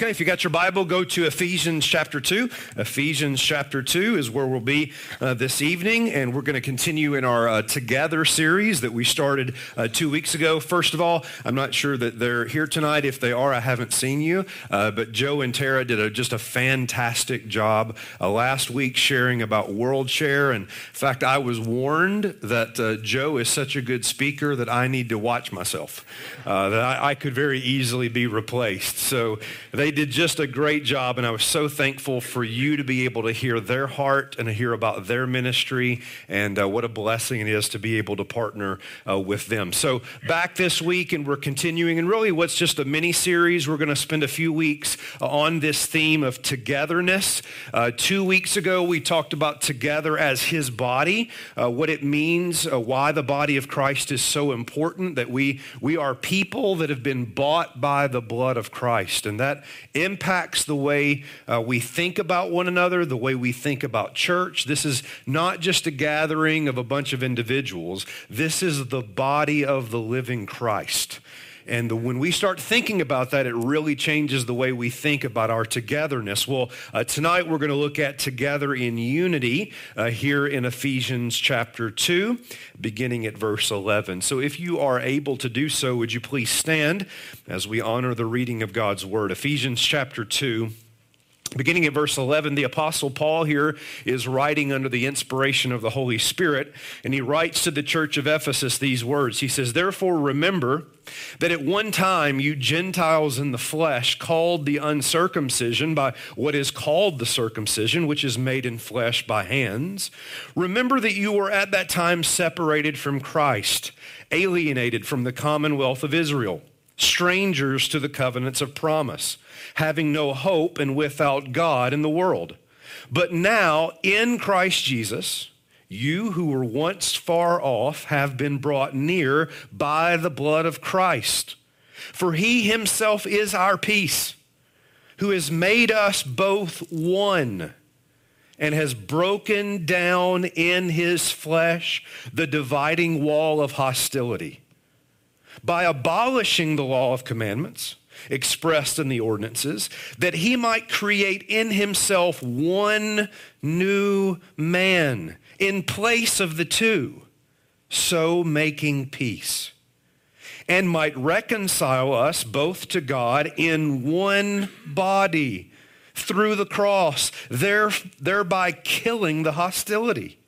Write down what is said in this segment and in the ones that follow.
Okay, if you got your Bible, go to Ephesians chapter 2. Ephesians chapter 2 is where we'll be uh, this evening, and we're going to continue in our uh, Together series that we started uh, two weeks ago. First of all, I'm not sure that they're here tonight. If they are, I haven't seen you, uh, but Joe and Tara did a, just a fantastic job uh, last week sharing about World Share. And in fact, I was warned that uh, Joe is such a good speaker that I need to watch myself, that I, I could very easily be replaced. So, they did just a great job, and I was so thankful for you to be able to hear their heart and to hear about their ministry, and uh, what a blessing it is to be able to partner uh, with them. So, back this week, and we're continuing, and really what's just a mini series. We're going to spend a few weeks uh, on this theme of togetherness. Uh, two weeks ago, we talked about together as his body, uh, what it means, why the body of Christ is so important, that we, we are people that have been bought by the blood of Christ, and that impacts the way uh, we think about one another, the way we think about church. This is not just a gathering of a bunch of individuals, this is the body of the living Christ. And the, when we start thinking about that, it really changes the way we think about our togetherness. Well, uh, tonight we're going to look at together in unity uh, here in Ephesians chapter 2, beginning at verse 11. So if you are able to do so, would you please stand as we honor the reading of God's word? Ephesians chapter 2 Beginning at verse 11, the Apostle Paul here is writing under the inspiration of the Holy Spirit, and he writes to the church of Ephesus these words. He says, Therefore, remember that at one time you Gentiles in the flesh, called the uncircumcision by what is called the circumcision, which is made in flesh by hands, remember that you were at that time separated from Christ, alienated from the commonwealth of Israel, strangers to the covenants of promise having no hope and without God in the world. But now, in Christ Jesus, you who were once far off have been brought near by the blood of Christ. For he himself is our peace, who has made us both one and has broken down in his flesh the dividing wall of hostility by abolishing the law of commandments expressed in the ordinances, that he might create in himself one new man in place of the two, so making peace, and might reconcile us both to God in one body through the cross, there, thereby killing the hostility.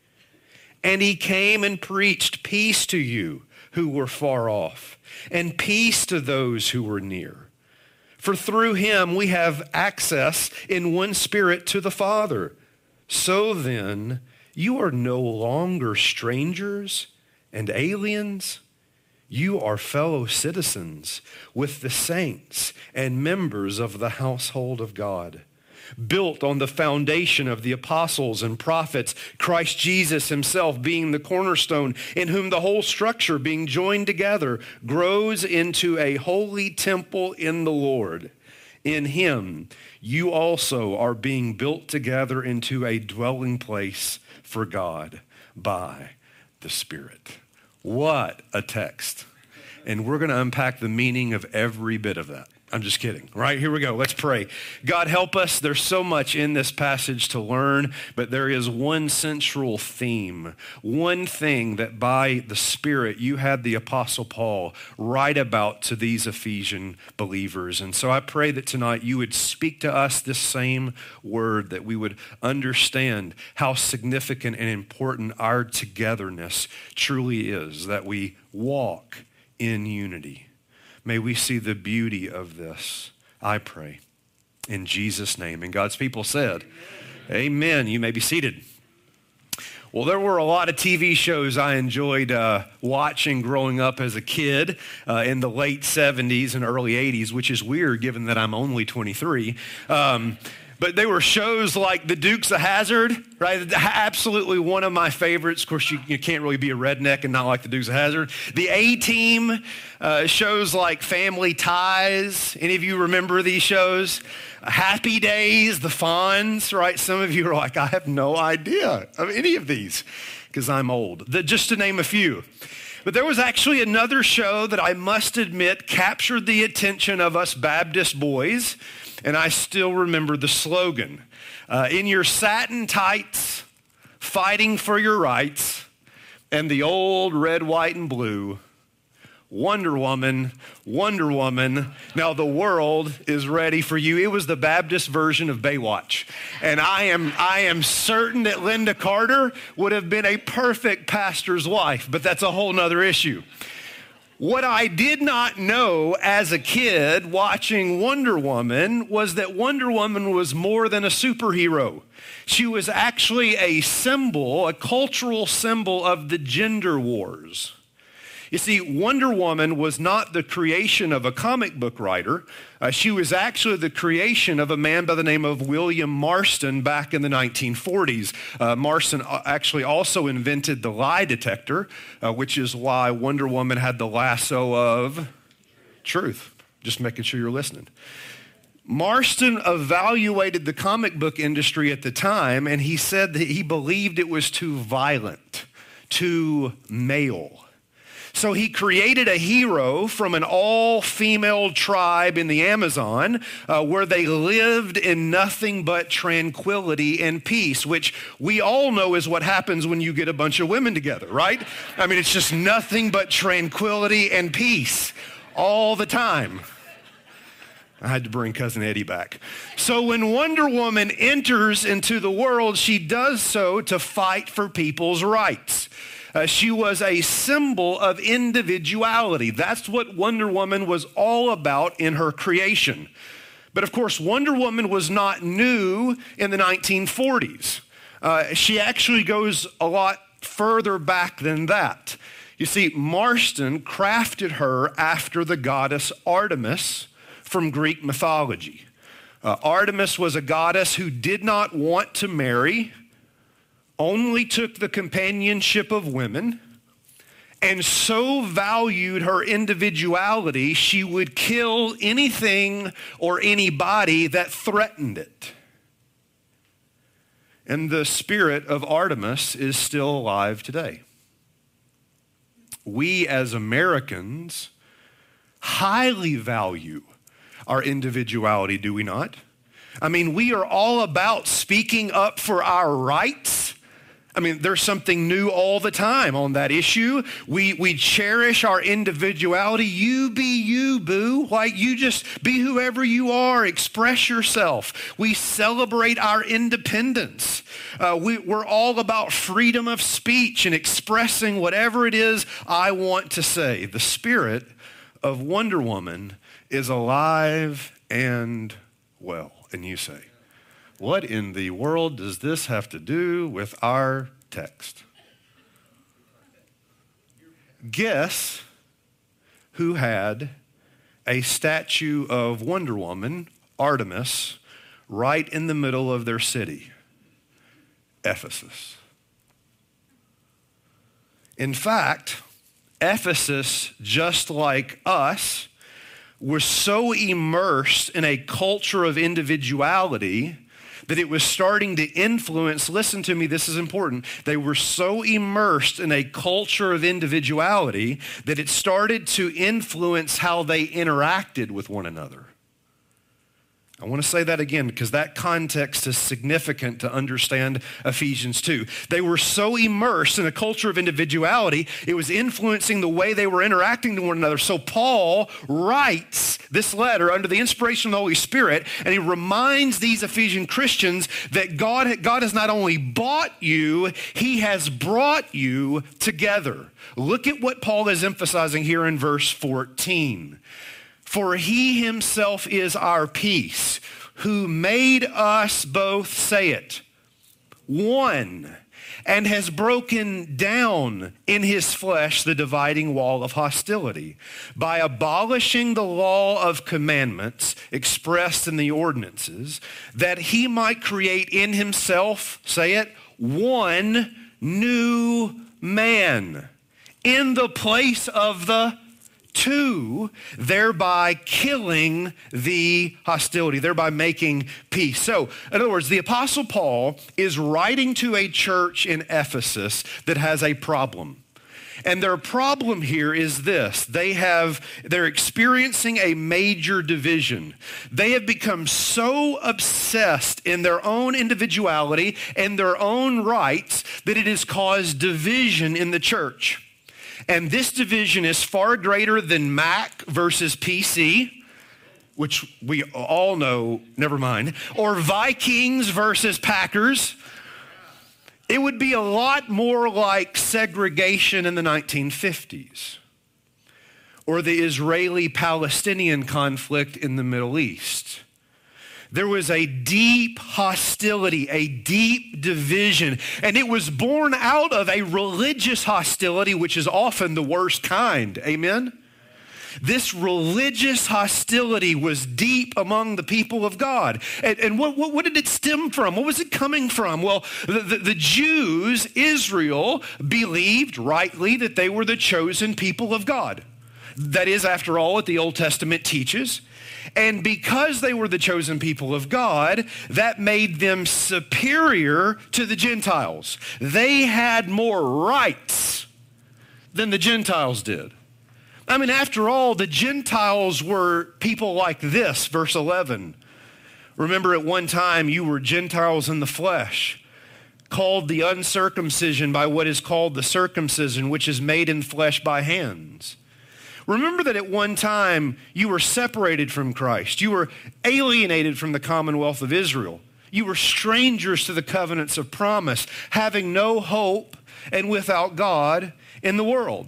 And he came and preached peace to you who were far off, and peace to those who were near. For through him we have access in one spirit to the Father. So then, you are no longer strangers and aliens. You are fellow citizens with the saints and members of the household of God built on the foundation of the apostles and prophets, Christ Jesus himself being the cornerstone, in whom the whole structure, being joined together, grows into a holy temple in the Lord. In him, you also are being built together into a dwelling place for God by the Spirit. What a text. And we're going to unpack the meaning of every bit of that. I'm just kidding. Right, here we go. Let's pray. God, help us. There's so much in this passage to learn, but there is one central theme, one thing that by the Spirit you had the Apostle Paul write about to these Ephesian believers. And so I pray that tonight you would speak to us this same word, that we would understand how significant and important our togetherness truly is, that we walk in unity. May we see the beauty of this, I pray, in Jesus' name. And God's people said, Amen. Amen. You may be seated. Well, there were a lot of TV shows I enjoyed uh, watching growing up as a kid uh, in the late 70s and early 80s, which is weird given that I'm only 23. Um, but they were shows like The Dukes of Hazzard, right? Absolutely one of my favorites. Of course, you, you can't really be a redneck and not like The Dukes of Hazzard. The A Team uh, shows like Family Ties. Any of you remember these shows? Happy Days, The Fonz, right? Some of you are like, I have no idea of any of these because I'm old. The, just to name a few. But there was actually another show that I must admit captured the attention of us Baptist boys and I still remember the slogan. Uh, in your satin tights, fighting for your rights, and the old red, white, and blue, Wonder Woman, Wonder Woman. Now the world is ready for you. It was the Baptist version of Baywatch. And I am, I am certain that Lynda Carter would have been a perfect pastor's wife, but that's a whole nother issue. What I did not know as a kid watching Wonder Woman was that Wonder Woman was more than a superhero. She was actually a symbol, a cultural symbol of the gender wars. You see, Wonder Woman was not the creation of a comic book writer. Uh, she was actually the creation of a man by the name of William Marston back in the 1940s. Uh, Marston uh, actually also invented the lie detector, uh, which is why Wonder Woman had the lasso of truth. Just making sure you're listening. Marston evaluated the comic book industry at the time, and he said that he believed it was too violent, too male. So he created a hero from an all female tribe in the Amazon uh, where they lived in nothing but tranquility and peace, which we all know is what happens when you get a bunch of women together, right? I mean, it's just nothing but tranquility and peace all the time. I had to bring Cousin Eddie back. So when Wonder Woman enters into the world, she does so to fight for people's rights. Uh, she was a symbol of individuality. That's what Wonder Woman was all about in her creation. But of course, Wonder Woman was not new in the 1940s. Uh, she actually goes a lot further back than that. You see, Marston crafted her after the goddess Artemis from Greek mythology. Uh, Artemis was a goddess who did not want to marry only took the companionship of women and so valued her individuality, she would kill anything or anybody that threatened it. And the spirit of Artemis is still alive today. We as Americans highly value our individuality, do we not? I mean, we are all about speaking up for our rights I mean, there's something new all the time on that issue. We, we cherish our individuality. You be you, boo. Like you just be whoever you are, express yourself. We celebrate our independence. Uh, we, we're all about freedom of speech and expressing whatever it is I want to say. The spirit of Wonder Woman is alive and well. And you say, what in the world does this have to do with our text? Guess who had a statue of Wonder Woman, Artemis, right in the middle of their city? Ephesus. In fact, Ephesus, just like us, was so immersed in a culture of individuality that it was starting to influence, listen to me, this is important. They were so immersed in a culture of individuality that it started to influence how they interacted with one another. I want to say that again because that context is significant to understand Ephesians 2. They were so immersed in a culture of individuality, it was influencing the way they were interacting to one another. So Paul writes this letter under the inspiration of the Holy Spirit, and he reminds these Ephesian Christians that God, God has not only bought you, he has brought you together. Look at what Paul is emphasizing here in verse 14. For he himself is our peace, who made us both, say it, one, and has broken down in his flesh the dividing wall of hostility by abolishing the law of commandments expressed in the ordinances, that he might create in himself, say it, one new man in the place of the two, thereby killing the hostility, thereby making peace. So, in other words, the Apostle Paul is writing to a church in Ephesus that has a problem. And their problem here is this. They have, they're experiencing a major division. They have become so obsessed in their own individuality and their own rights that it has caused division in the church. And this division is far greater than Mac versus PC, which we all know, never mind, or Vikings versus Packers it would be a lot more like segregation in the 1950s or the Israeli Palestinian conflict in the Middle East. There was a deep hostility, a deep division, and it was born out of a religious hostility, which is often the worst kind. Amen? This religious hostility was deep among the people of God. And, and what, what, what, did it stem from? What was it coming from? Well, the, the, the Jews, Israel, believed rightly that they were the chosen people of God. That is, after all, what the Old Testament teaches. And because they were the chosen people of God, that made them superior to the Gentiles. They had more rights than the Gentiles did. I mean, after all, the Gentiles were people like this, verse 11. Remember, at one time you were Gentiles in the flesh, called the uncircumcision by what is called the circumcision, which is made in flesh by hands. Remember that at one time you were separated from Christ. You were alienated from the commonwealth of Israel. You were strangers to the covenants of promise, having no hope and without God in the world.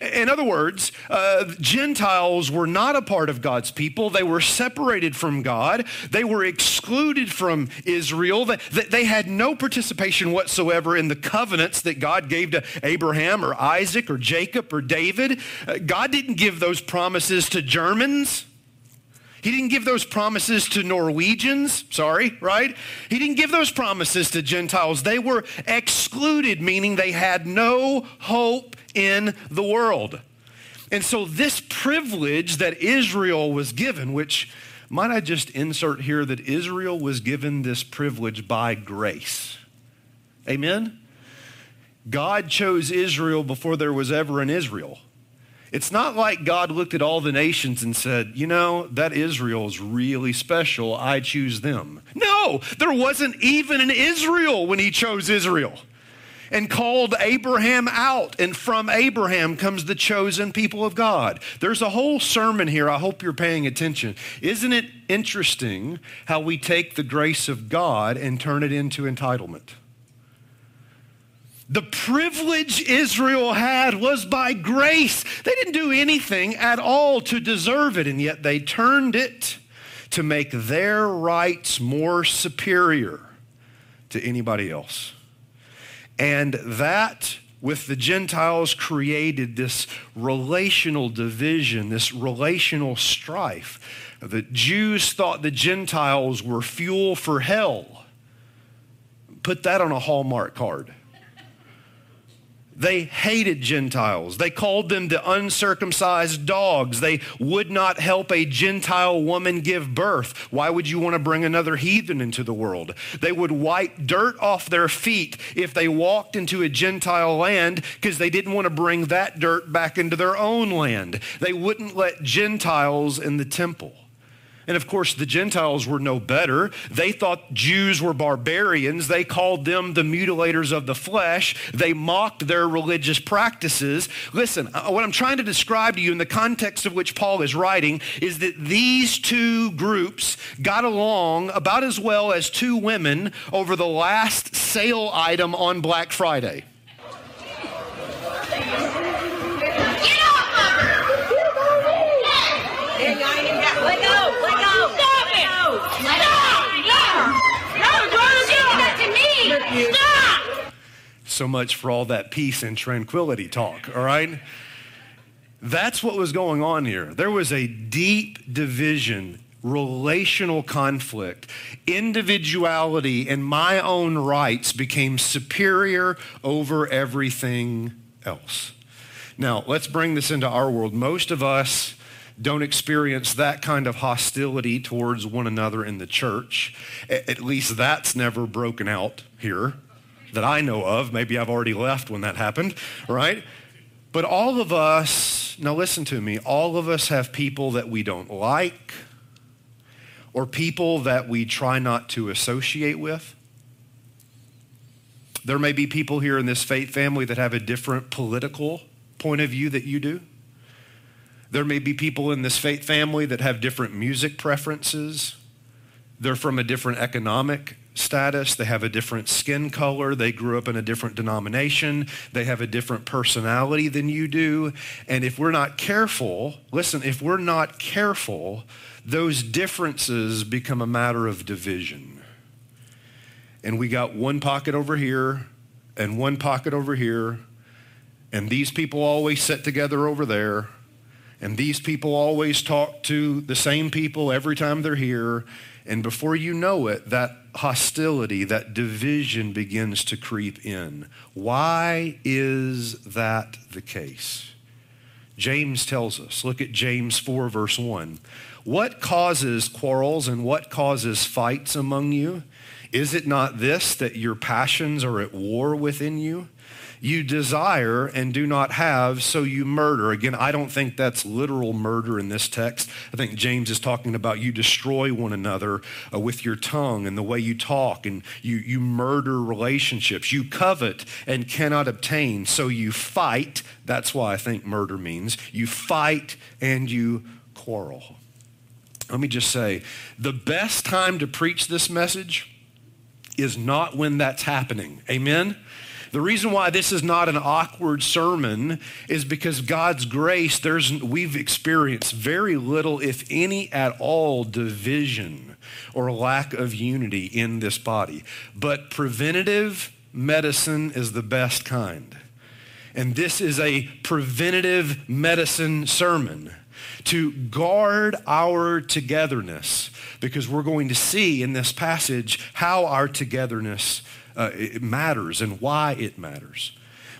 In other words, uh, Gentiles were not a part of God's people. They were separated from God. They were excluded from Israel. They, they had no participation whatsoever in the covenants that God gave to Abraham or Isaac or Jacob or David. Uh, God didn't give those promises to Germans. He didn't give those promises to Norwegians, sorry, right? He didn't give those promises to Gentiles. They were excluded, meaning they had no hope in the world. And so, this privilege that Israel was given, which might I just insert here that Israel was given this privilege by grace. Amen? God chose Israel before there was ever an Israel. It's not like God looked at all the nations and said, you know, that Israel is really special. I choose them. No, there wasn't even an Israel when he chose Israel and called Abraham out. And from Abraham comes the chosen people of God. There's a whole sermon here. I hope you're paying attention. Isn't it interesting how we take the grace of God and turn it into entitlement? The privilege Israel had was by grace. They didn't do anything at all to deserve it, and yet they turned it to make their rights more superior to anybody else. And that with the Gentiles created this relational division, this relational strife. The Jews thought the Gentiles were fuel for hell. Put that on a Hallmark card. They hated Gentiles. They called them the uncircumcised dogs. They would not help a Gentile woman give birth. Why would you want to bring another heathen into the world? They would wipe dirt off their feet if they walked into a Gentile land because they didn't want to bring that dirt back into their own land. They wouldn't let Gentiles in the temple. And of course, the Gentiles were no better. They thought Jews were barbarians. They called them the mutilators of the flesh. They mocked their religious practices. Listen, uh, what I'm trying to describe to you in the context of which Paul is writing is that these two groups got along about as well as two women over the last sale item on Black Friday. So much for all that peace and tranquility talk, all right? That's what was going on here. There was a deep division, relational conflict. Individuality and my own rights became superior over everything else. Now, let's bring this into our world. Most of us don't experience that kind of hostility towards one another in the church. At least that's never broken out here that I know of. Maybe I've already left when that happened, right? But all of us, now listen to me, all of us have people that we don't like or people that we try not to associate with. There may be people here in this faith family that have a different political point of view that you do. There may be people in this faith family that have different music preferences. They're from a different economic status. They have a different skin color. They grew up in a different denomination. They have a different personality than you do. And if we're not careful, listen, if we're not careful, those differences become a matter of division. And we got one pocket over here and one pocket over here. And these people always sit together over there. And these people always talk to the same people every time they're here. And before you know it, that hostility, that division begins to creep in. Why is that the case? James tells us. Look at James 4, verse 1. What causes quarrels and what causes fights among you? Is it not this, that your passions are at war within you? You desire and do not have, so you murder. Again, I don't think that's literal murder in this text. I think James is talking about you destroy one another uh, with your tongue and the way you talk, and you, you murder relationships. You covet and cannot obtain, so you fight. That's why I think murder means. You fight and you quarrel. Let me just say the best time to preach this message is not when that's happening. Amen? The reason why this is not an awkward sermon is because God's grace, there's, we've experienced very little, if any at all, division or lack of unity in this body. But preventative medicine is the best kind. And this is a preventative medicine sermon to guard our togetherness because we're going to see in this passage how our togetherness uh, it matters and why it matters.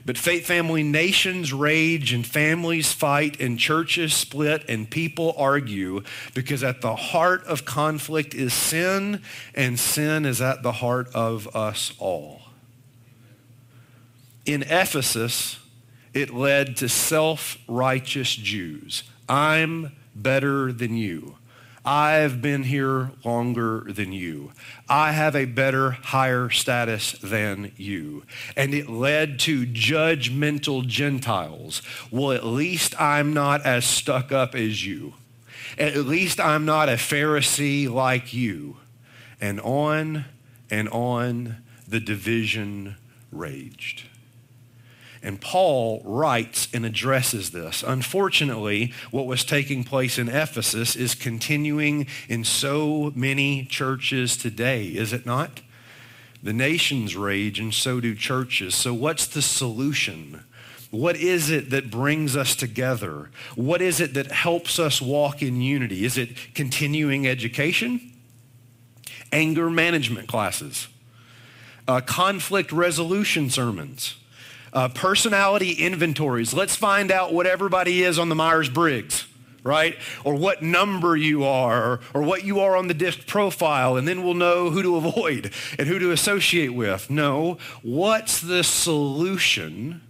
But faith family nations rage and families fight and churches split and people argue because at the heart of conflict is sin and sin is at the heart of us all. In Ephesus, it led to self-righteous Jews. I'm better than you. I've been here longer than you. I have a better, higher status than you. And it led to judgmental Gentiles. Well, at least I'm not as stuck up as you. At least I'm not a Pharisee like you. And on and on the division raged. And Paul writes and addresses this. Unfortunately, what was taking place in Ephesus is continuing in so many churches today, is it not? The nations rage and so do churches. So what's the solution? What is it that brings us together? What is it that helps us walk in unity? Is it continuing education? Anger management classes? Uh, conflict resolution sermons? Uh, personality inventories. Let's find out what everybody is on the Myers Briggs right? Or what number you are, or, or, what you are on the disc profile, and then we'll know who to avoid and who to associate with. No, what's the solution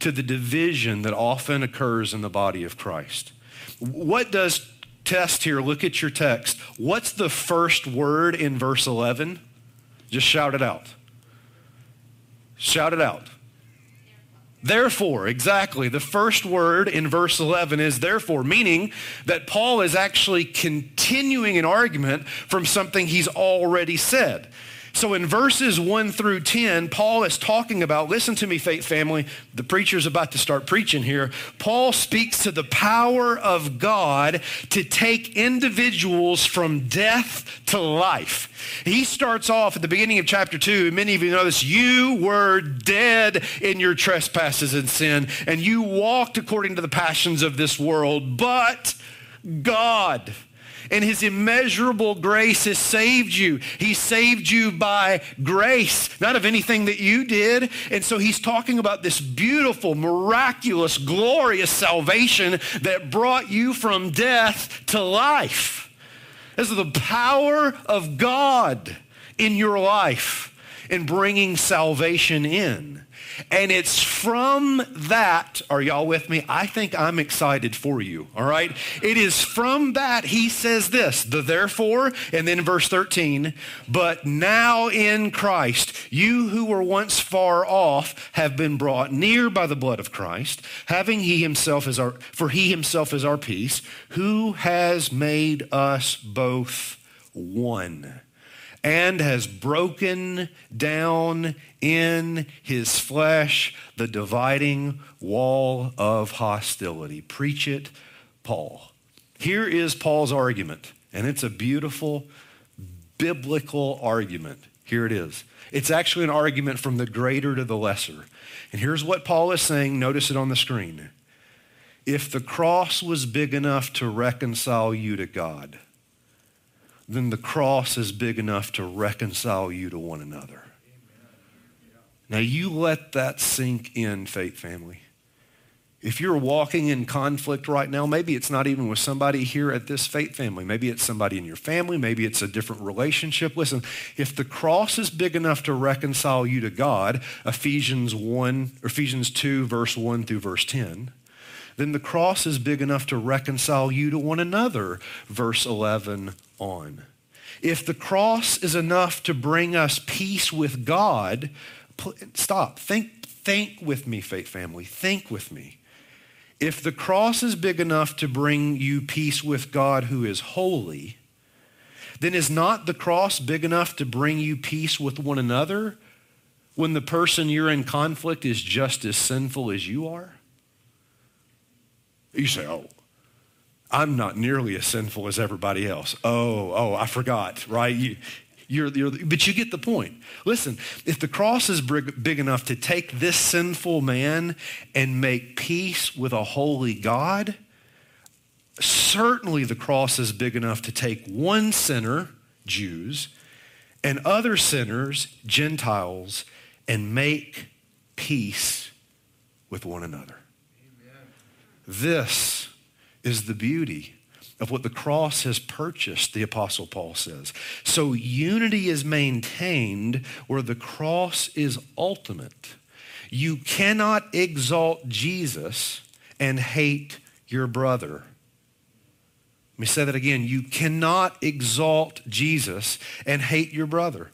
to the division that often occurs in the body of Christ? What does test here? Look at your text. What's the first word in verse 11? Just shout it out. Shout it out. Therefore, exactly. The first word in verse 11 is therefore, meaning that Paul is actually continuing an argument from something he's already said. So in verses 1 through 10, Paul is talking about, listen to me, faith family, the preacher's about to start preaching here. Paul speaks to the power of God to take individuals from death to life. He starts off at the beginning of chapter 2, many of you know this, you were dead in your trespasses and sin, and you walked according to the passions of this world, but God and his immeasurable grace has saved you. He saved you by grace, not of anything that you did. And so he's talking about this beautiful, miraculous, glorious salvation that brought you from death to life. This is the power of God in your life. in bringing salvation in. And it's from that, are y'all with me? I think I'm excited for you, all right? It is from that he says this, the therefore, and then verse 13, but now in Christ, you who were once far off have been brought near by the blood of Christ, having he himself as our, for he himself is our peace, who has made us both one and has broken down in his flesh the dividing wall of hostility. Preach it, Paul. Here is Paul's argument, and it's a beautiful biblical argument. Here it is. It's actually an argument from the greater to the lesser. And here's what Paul is saying. Notice it on the screen. If the cross was big enough to reconcile you to God, then the cross is big enough to reconcile you to one another. Now, you let that sink in, faith family. If you're walking in conflict right now, maybe it's not even with somebody here at this faith family. Maybe it's somebody in your family. Maybe it's a different relationship. Listen, if the cross is big enough to reconcile you to God, Ephesians 1, Ephesians 2, verse 1 through verse 10, then the cross is big enough to reconcile you to one another, verse 11 on. If the cross is enough to bring us peace with God, stop. Think, think with me, faith family. Think with me. If the cross is big enough to bring you peace with God who is holy, then is not the cross big enough to bring you peace with one another when the person you're in conflict is just as sinful as you are? You say, oh, I'm not nearly as sinful as everybody else. Oh, oh, I forgot, right? You, you're, you're, but you get the point. Listen, if the cross is big, big enough to take this sinful man and make peace with a holy God, certainly the cross is big enough to take one sinner, Jews, and other sinners, Gentiles, and make peace with one another. This is the beauty of what the cross has purchased, the Apostle Paul says. So unity is maintained where the cross is ultimate. You cannot exalt Jesus and hate your brother. Let me say that again. You cannot exalt Jesus and hate your brother.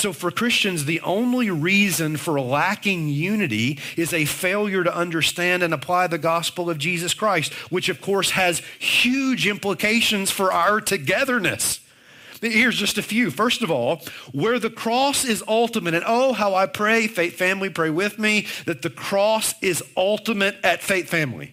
So, for Christians, the only reason for lacking unity is a failure to understand and apply the gospel of Jesus Christ, which, of course, has huge implications for our togetherness. Here's just a few. First of all, where the cross is ultimate, and oh, how I pray, Faith Family, pray with me, that the cross is ultimate at Faith Family.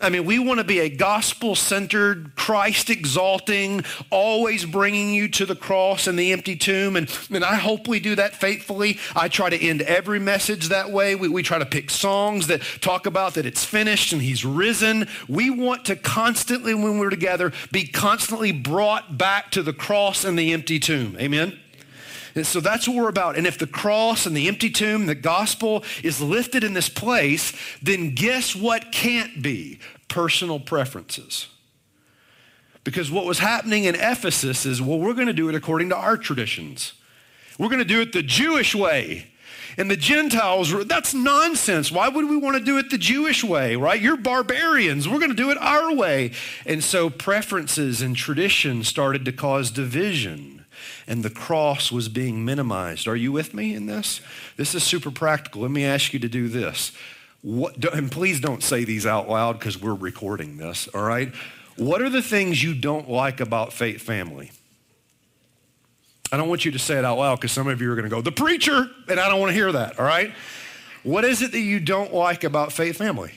I mean, we want to be a gospel centered, Christ exalting, always bringing you to the cross and the empty tomb. And, and I hope we do that faithfully. I try to end every message that way. We, we try to pick songs that talk about that it's finished and he's risen. We want to constantly, when we're together, be constantly brought back to the cross and the empty tomb. Amen? So that's what we're about. And if the cross and the empty tomb, the gospel is lifted in this place, then guess what can't be? Personal preferences. Because what was happening in Ephesus is, well, we're going to do it according to our traditions. We're going to do it the Jewish way. And the Gentiles, that's nonsense. Why would we want to do it the Jewish way, right? You're barbarians. We're going to do it our way. And so preferences and tradition started to cause division and the cross was being minimized. Are you with me in this? This is super practical. Let me ask you to do this. What, and please don't say these out loud because we're recording this, all right? What are the things you don't like about Faith Family? I don't want you to say it out loud because some of you are going to go, the preacher, and I don't want to hear that, all right? What is it that you don't like about Faith Family?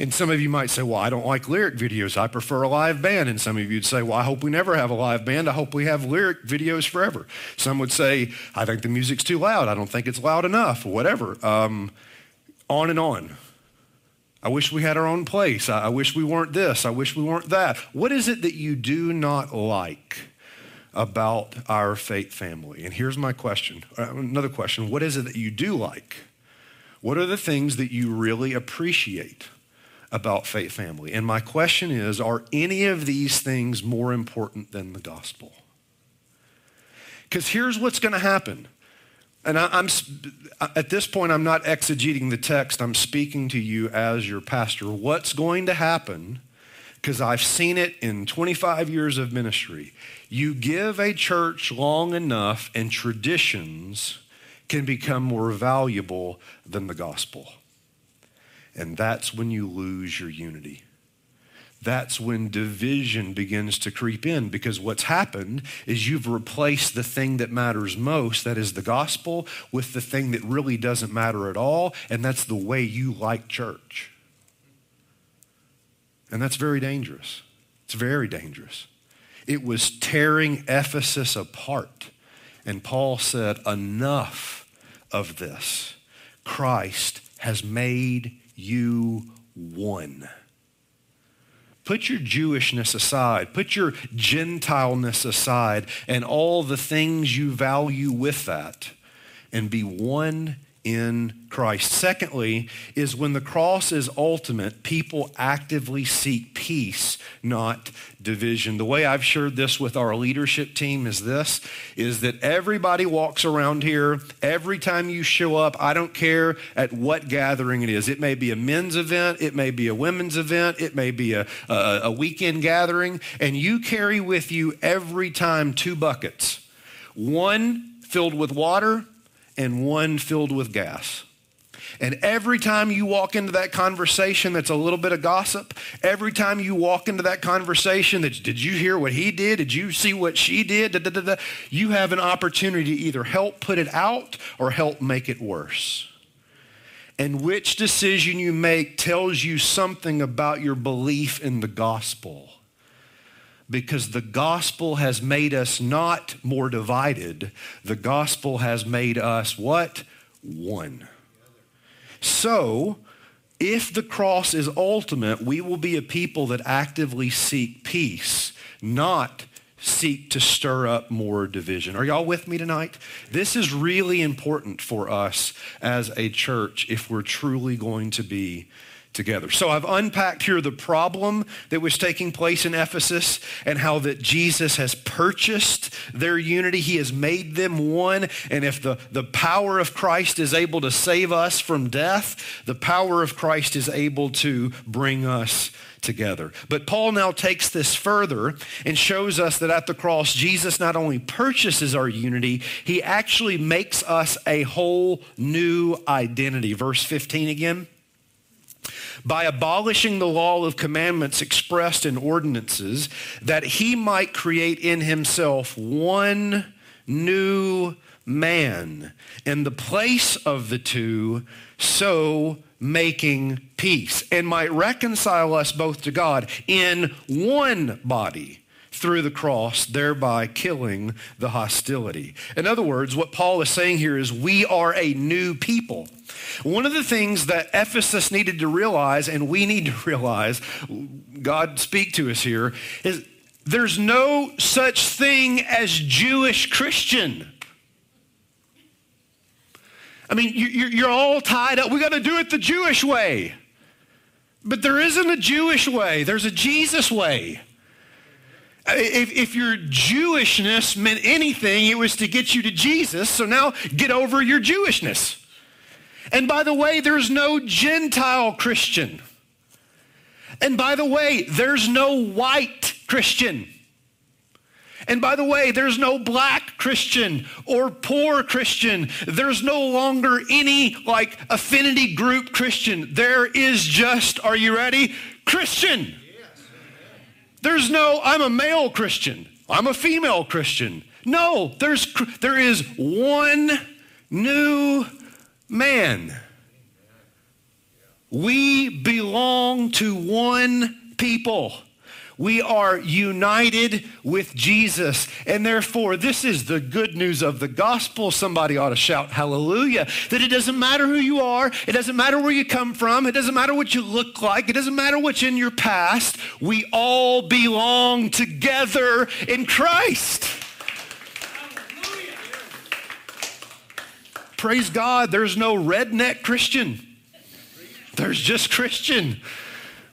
And some of you might say, well, I don't like lyric videos. I prefer a live band. And some of you would say, well, I hope we never have a live band. I hope we have lyric videos forever. Some would say, I think the music's too loud. I don't think it's loud enough, whatever. Um, on and on. I wish we had our own place. I, I wish we weren't this. I wish we weren't that. What is it that you do not like about our faith family? And here's my question uh, another question. What is it that you do like? What are the things that you really appreciate? About faith family. And my question is are any of these things more important than the gospel? Because here's what's going to happen And I, am at this point, I'm not exegeting the text. I'm speaking to you as your pastor. What's going to happen? Because I've seen it in 25 years of ministry. You give a church long enough, and traditions can become more valuable than the gospel. And that's when you lose your unity that's when division begins to creep in because what's happened is you've replaced the thing that matters most, that is the gospel, with the thing that really doesn't matter at all, and that's the way you like church. And that's very dangerous. It's very dangerous. It was tearing Ephesus apart. And Paul said, Enough of this. Christ has made you one. Put your Jewishness aside, put your Gentileness aside, and all the things you value with that, and be one in Christ. Secondly, is when the cross is ultimate, people actively seek peace, not division. The way I've shared this with our leadership team is this is that everybody walks around here every time you show up, I don't care at what gathering it is. It may be a men's event, it may be a women's event, it may be a, a, a weekend gathering, and you carry with you every time two buckets. One filled with water and one filled with gas. And every time you walk into that conversation that's a little bit of gossip, every time you walk into that conversation that, did you hear what he did? Did you see what she did? Da, da, da, you have an opportunity to either help put it out or help make it worse. And which decision you make tells you something about your belief in the gospel because the gospel has made us not more divided. The gospel has made us what? One. So, if the cross is ultimate, we will be a people that actively seek peace, not seek to stir up more division. Are y'all with me tonight? This is really important for us as a church if we're truly going to be together. So I've unpacked here the problem that was taking place in Ephesus and how that Jesus has purchased their unity. He has made them one. And if the, the power of Christ is able to save us from death, the power of Christ is able to bring us together. But Paul now takes this further and shows us that at the cross, Jesus not only purchases our unity, he actually makes us a whole new identity. Verse 15 again by abolishing the law of commandments expressed in ordinances, that he might create in himself one new man in the place of the two, so making peace, and might reconcile us both to God in one body through the cross, thereby killing the hostility. In other words, what Paul is saying here is we are a new people. One of the things that Ephesus needed to realize, and we need to realize, God speak to us here, is there's no such thing as Jewish Christian. I mean, you're all tied up. We got to do it the Jewish way. But there isn't a Jewish way, there's a Jesus way. If, if, your Jewishness meant anything, it was to get you to Jesus. So now get over your Jewishness. And by the way, there's no Gentile Christian. And by the way, there's no white Christian. And by the way, there's no black Christian or poor Christian. There's no longer any like affinity group Christian. There is just, are you ready? Christian. There's no, I'm a male Christian. I'm a female Christian. No, there's, there is one new man. We belong to one people. We are united with Jesus. And therefore, this is the good news of the gospel. Somebody ought to shout hallelujah. That it doesn't matter who you are, it doesn't matter where you come from, it doesn't matter what you look like, it doesn't matter what's in your past. We all belong together in Christ. Praise God, there's no redneck Christian. There's just Christian.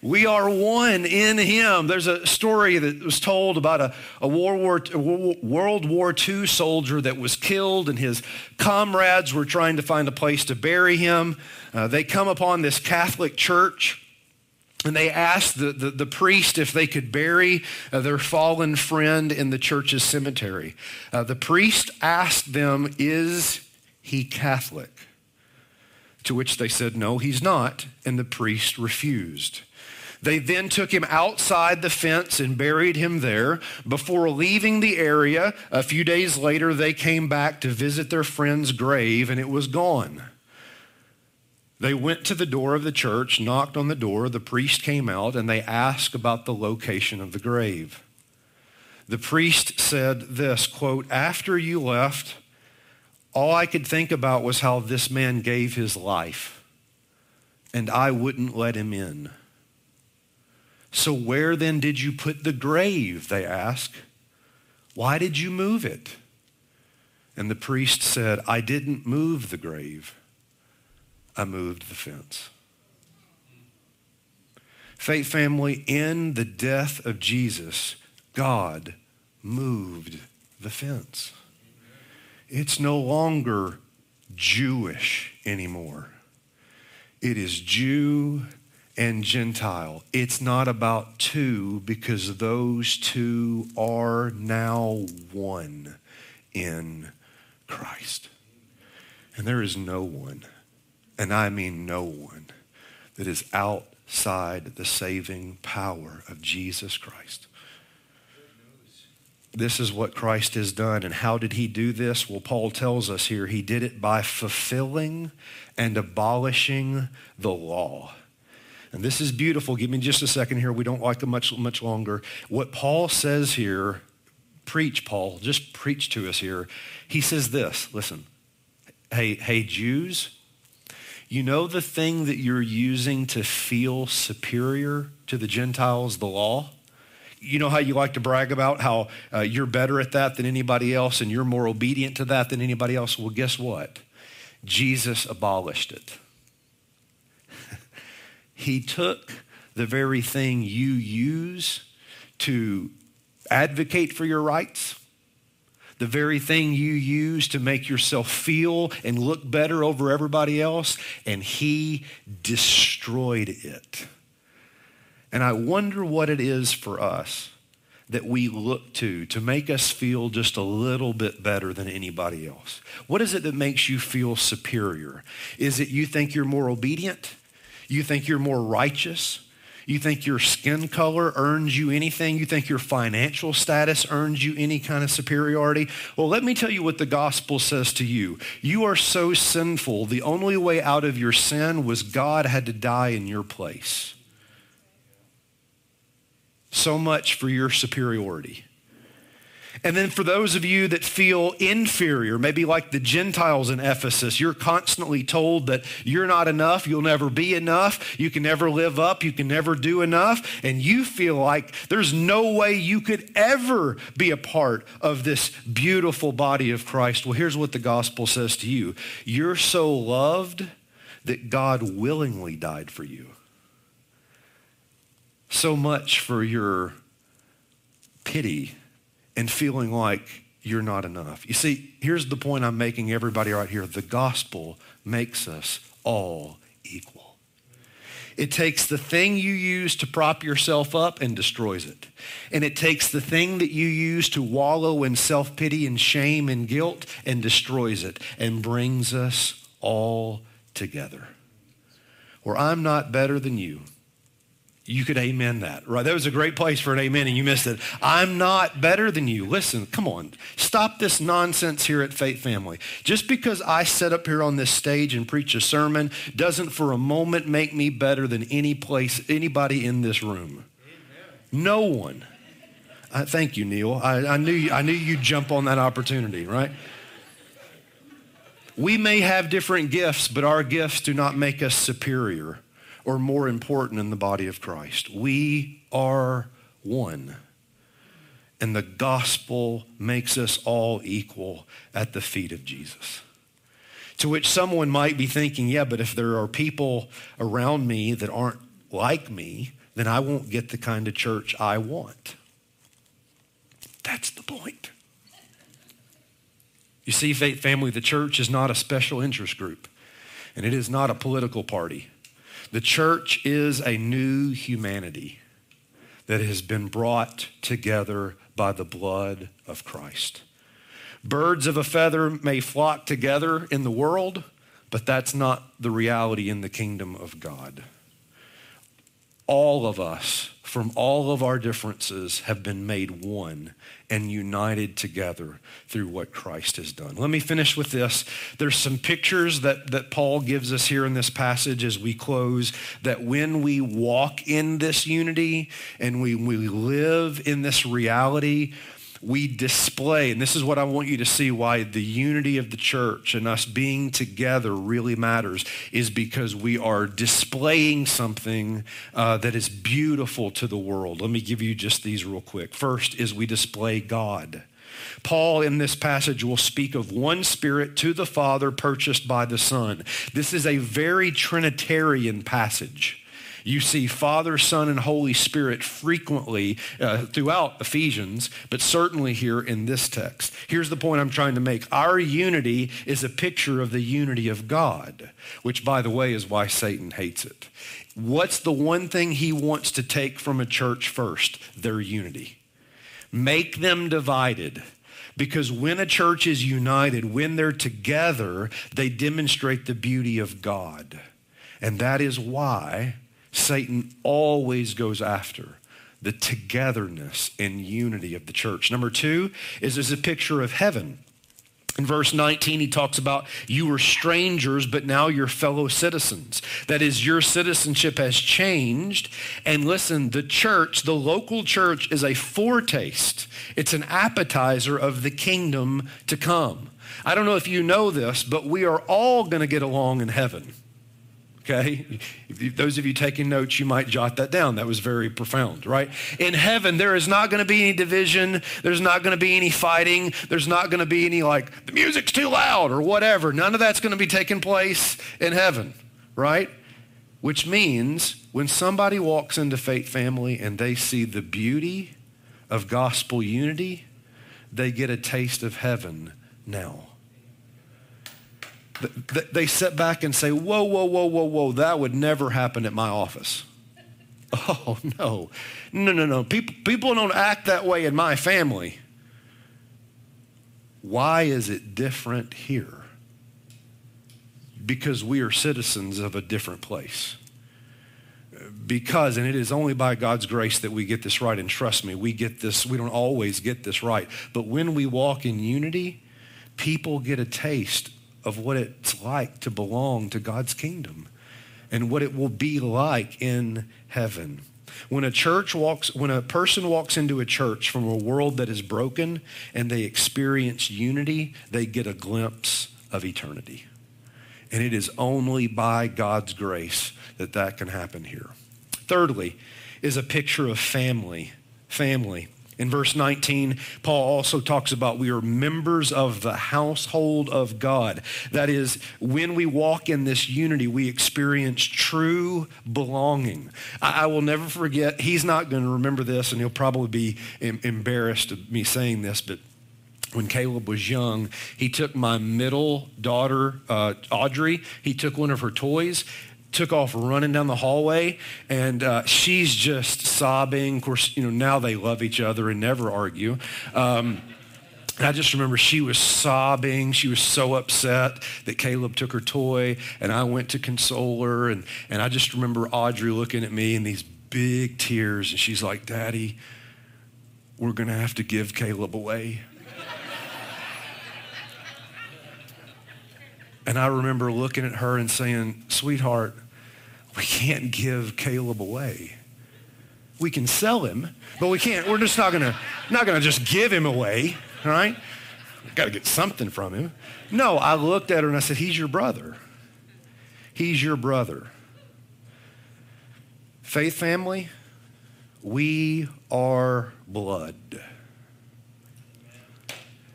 We are one in him. There's a story that was told about a, a World, War, World War II soldier that was killed, and his comrades were trying to find a place to bury him. Uh, they come upon this Catholic church. And they asked the, the, the, priest if they could bury uh, their fallen friend in the church's cemetery. Uh, the priest asked them, Is he Catholic? To which they said, No, he's not. And the priest refused. They then took him outside the fence and buried him there. Before leaving the area, a few days later, they came back to visit their friend's grave and it was gone. They went to the door of the church, knocked on the door. The priest came out and they asked about the location of the grave. The priest said this quote, After you left, all I could think about was how this man gave his life, and I wouldn't let him in. So, where then did you put the grave? They asked. Why did you move it? And the priest said, I didn't move the grave, I moved the fence. Faith family, in the death of Jesus, God moved the fence. It's no longer Jewish anymore. It is Jew and Gentile. It's not about two because those two are now one in Christ. And there is no one, and I mean no one, that is outside the saving power of Jesus Christ. This is what Christ has done. And how did he do this? Well, Paul tells us here he did it by fulfilling and abolishing the law. And this is beautiful. Give me just a second here. We don't like it much, much longer. What Paul says here, preach, Paul, just preach to us here. He says this listen, hey, hey, Jews, you know the thing that you're using to feel superior to the Gentiles, the law? You know how you like to brag about how uh, you're better at that than anybody else and you're more obedient to that than anybody else? Well, guess what? Jesus abolished it. He took the very thing you use to advocate for your rights, the very thing you use to make yourself feel and look better over everybody else, and he destroyed it. And I wonder what it is for us that we look to to make us feel just a little bit better than anybody else. What is it that makes you feel superior? Is it you think you're more obedient? You think you're more righteous? You think your skin color earns you anything? You think your financial status earns you any kind of superiority? Well, let me tell you what the gospel says to you. You are so sinful, the only way out of your sin was God had to die in your place. So much for your superiority. And then for those of you that feel inferior, maybe like the Gentiles in Ephesus, you're constantly told that you're not enough, you'll never be enough, you can never live up, you can never do enough, and you feel like there's no way you could ever be a part of this beautiful body of Christ. Well, here's what the gospel says to you You're so loved that God willingly died for you. So much for your pity and feeling like you're not enough. You see, here's the point I'm making everybody right here. The gospel makes us all equal. It takes the thing you use to prop yourself up and destroys it. And it takes the thing that you use to wallow in self pity and shame and guilt and destroys it and brings us all together. Where I'm not better than you you could amen that, right? That was a great place for an amen and you missed it. I'm not better than you. Listen, come on. Stop this nonsense here at Faith Family. Just because I sit up here on this stage and preach a sermon doesn't for a moment make me better than any place, anybody in this room. Amen. No one. I, thank you, Neil. I, I, knew, I knew you'd jump on that opportunity, right? We may have different gifts, but our gifts do not make us superior or more important in the body of Christ. We are one. And the gospel makes us all equal at the feet of Jesus. To which someone might be thinking, yeah, but if there are people around me that aren't like me, then I won't get the kind of church I want. That's the point. You see, Faith Family, the church is not a special interest group, and it is not a political party. The church is a new humanity that has been brought together by the blood of Christ. Birds of a feather may flock together in the world, but that's not the reality in the kingdom of God. All of us, from all of our differences, have been made one and united together through what Christ has done. Let me finish with this. There's some pictures that, that Paul gives us here in this passage as we close that when we walk in this unity and we, we live in this reality, we display, and this is what I want you to see why the unity of the church and us being together really matters, is because we are displaying something uh, that is beautiful to the world. Let me give you just these real quick. First is we display God. Paul in this passage will speak of one spirit to the Father purchased by the Son. This is a very Trinitarian passage. You see Father, Son, and Holy Spirit frequently uh, throughout Ephesians, but certainly here in this text. Here's the point I'm trying to make. Our unity is a picture of the unity of God, which, by the way, is why Satan hates it. What's the one thing he wants to take from a church first? Their unity. Make them divided. Because when a church is united, when they're together, they demonstrate the beauty of God. And that is why Satan always goes after the togetherness and unity of the church. Number two is there's a picture of heaven. In verse 19, he talks about you were strangers, but now you're fellow citizens. That is, your citizenship has changed. And listen, the church, the local church, is a foretaste, it's an appetizer of the kingdom to come. I don't know if you know this, but we are all going to get along in heaven okay? If those of you taking notes, you might jot that down. That was very profound, right? In heaven, there is not going to be any division. There's not going to be any fighting. There's not going to be any like, the music's too loud or whatever. None of that's going to be taking place in heaven, right? Which means when somebody walks into Faith Family and they see the beauty of gospel unity, they get a taste of heaven now they sit back and say, whoa, whoa, whoa, whoa, whoa, that would never happen at my office. Oh, no. No, no, no. People, people don't act that way in my family. Why is it different here? Because we are citizens of a different place. Because, and it is only by God's grace that we get this right. And trust me, we get this, we don't always get this right. But when we walk in unity, people get a taste of what it's like to belong to God's kingdom and what it will be like in heaven. When a church walks, when a person walks into a church from a world that is broken and they experience unity, they get a glimpse of eternity. And it is only by God's grace that that can happen here. Thirdly, is a picture of family. Family. In verse 19, Paul also talks about we are members of the household of God. That is, when we walk in this unity, we experience true belonging. I, I will never forget, he's not going to remember this, and he'll probably be em- embarrassed of me saying this, but when Caleb was young, he took my middle daughter, uh, Audrey, he took one of her toys took off running down the hallway, and uh, she's just sobbing. Of course, you know, now they love each other and never argue. Um, I just remember she was sobbing. She was so upset that Caleb took her toy, and I went to console her. And, and I just remember Audrey looking at me in these big tears, and she's like, Daddy, we're going to have to give Caleb away. and I remember looking at her and saying, Sweetheart, we can't give Caleb away. We can sell him, but we can't. We're just not gonna not gonna just give him away, right? Got to get something from him. No, I looked at her and I said, "He's your brother. He's your brother." Faith family, we are blood.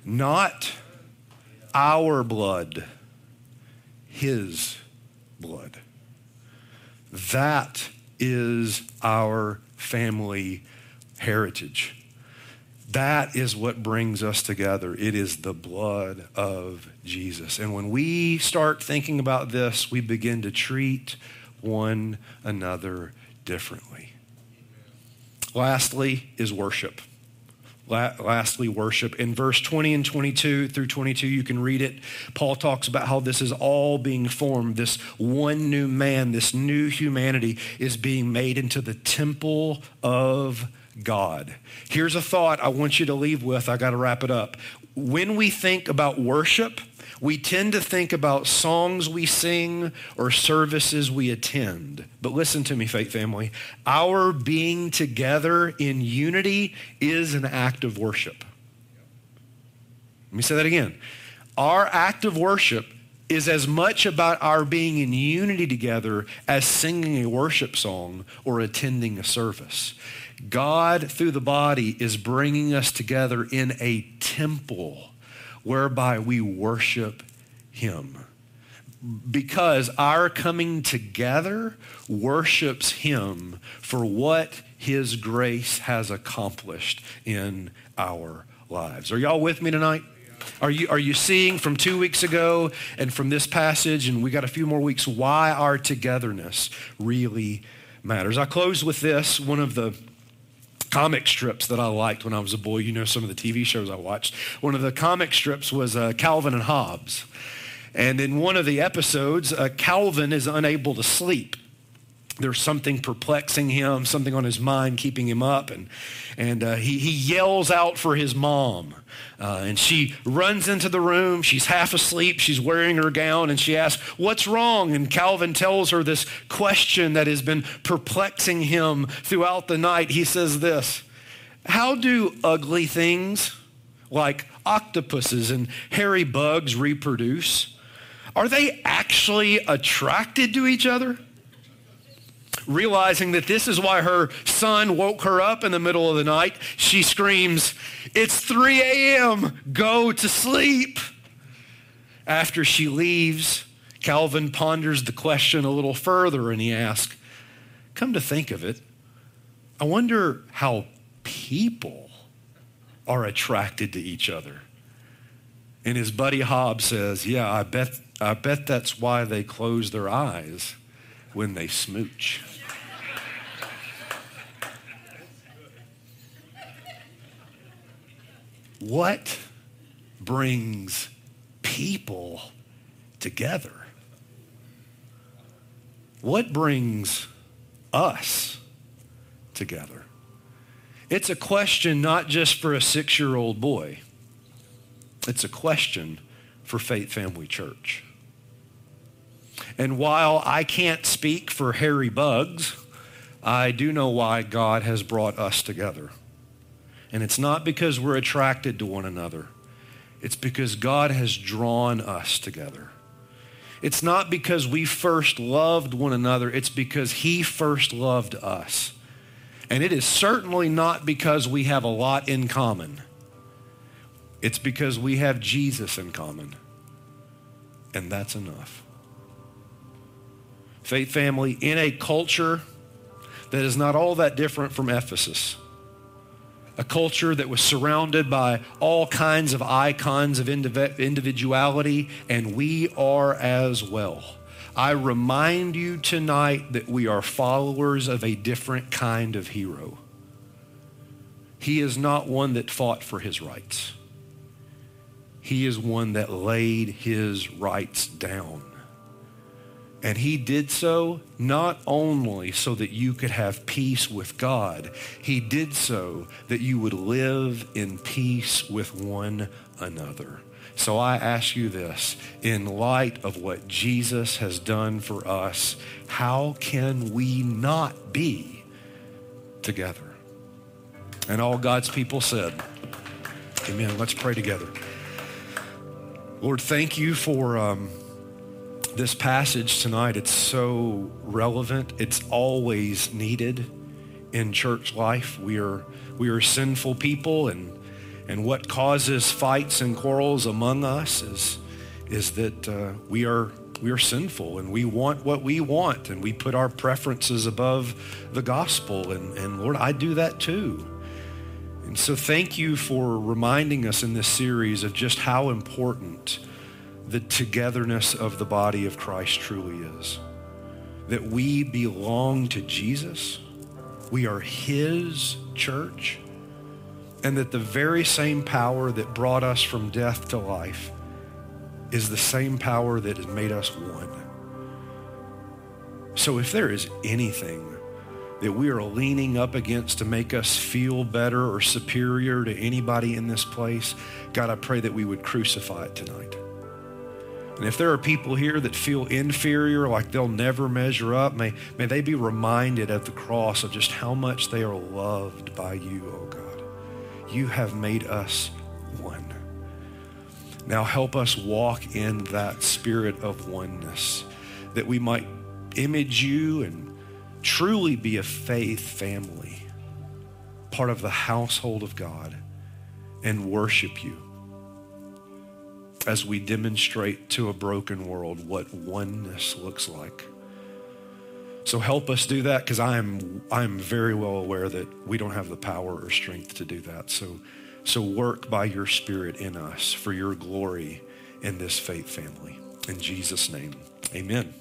Not our blood, his blood. That is our family heritage. That is what brings us together. It is the blood of Jesus. And when we start thinking about this, we begin to treat one another differently. Lastly, is worship. Lastly, worship. In verse 20 and 22 through 22, you can read it. Paul talks about how this is all being formed. This one new man, this new humanity is being made into the temple of God. Here's a thought I want you to leave with. I got to wrap it up. When we think about worship, we tend to think about songs we sing or services we attend. But listen to me, faith family. Our being together in unity is an act of worship. Let me say that again. Our act of worship is as much about our being in unity together as singing a worship song or attending a service. God, through the body, is bringing us together in a temple whereby we worship him. Because our coming together worships him for what his grace has accomplished in our lives. Are y'all with me tonight? Are you, are you seeing from two weeks ago and from this passage, and we got a few more weeks, why our togetherness really matters? I close with this. One of the comic strips that I liked when I was a boy. You know some of the TV shows I watched. One of the comic strips was uh, Calvin and Hobbes. And in one of the episodes, uh, Calvin is unable to sleep. There's something perplexing him, something on his mind keeping him up. And, and uh, he, he yells out for his mom. Uh, and she runs into the room. She's half asleep. She's wearing her gown. And she asks, What's wrong? And Calvin tells her this question that has been perplexing him throughout the night. He says this How do ugly things like octopuses and hairy bugs reproduce? Are they actually attracted to each other? Realizing that this is why her son woke her up in the middle of the night, she screams, It's 3 a.m. Go to sleep. After she leaves, Calvin ponders the question a little further and he asks, Come to think of it, I wonder how people are attracted to each other. And his buddy Hobbes says, Yeah, I bet, I bet that's why they close their eyes when they smooch. what brings people together? What brings us together? It's a question not just for a six year old boy. It's a question for Faith Family Church. And while I can't speak for hairy bugs, I do know why God has brought us together. And it's not because we're attracted to one another. It's because God has drawn us together. It's not because we first loved one another. It's because he first loved us. And it is certainly not because we have a lot in common. It's because we have Jesus in common. And that's enough. Faith family, in a culture that is not all that different from Ephesus, a culture that was surrounded by all kinds of icons of individuality, and we are as well. I remind you tonight that we are followers of a different kind of hero. He is not one that fought for his rights. He is one that laid his rights down. And he did so not only so that you could have peace with God, he did so that you would live in peace with one another. So I ask you this, in light of what Jesus has done for us, how can we not be together? And all God's people said, Amen. Let's pray together. Lord, thank you for. Um, this passage tonight, it's so relevant. It's always needed in church life. We are, we are sinful people, and, and what causes fights and quarrels among us is, is that uh, we are we are sinful and we want what we want and we put our preferences above the gospel. And, and Lord, I do that too. And so thank you for reminding us in this series of just how important the togetherness of the body of Christ truly is. That we belong to Jesus. We are his church. And that the very same power that brought us from death to life is the same power that has made us one. So if there is anything that we are leaning up against to make us feel better or superior to anybody in this place, God, I pray that we would crucify it tonight. And if there are people here that feel inferior, like they'll never measure up, may, may they be reminded at the cross of just how much they are loved by you, oh God. You have made us one. Now help us walk in that spirit of oneness, that we might image you and truly be a faith family, part of the household of God, and worship you as we demonstrate to a broken world what oneness looks like. So help us do that because I am, I am very well aware that we don't have the power or strength to do that. So, so work by your spirit in us for your glory in this faith family. In Jesus' name, amen.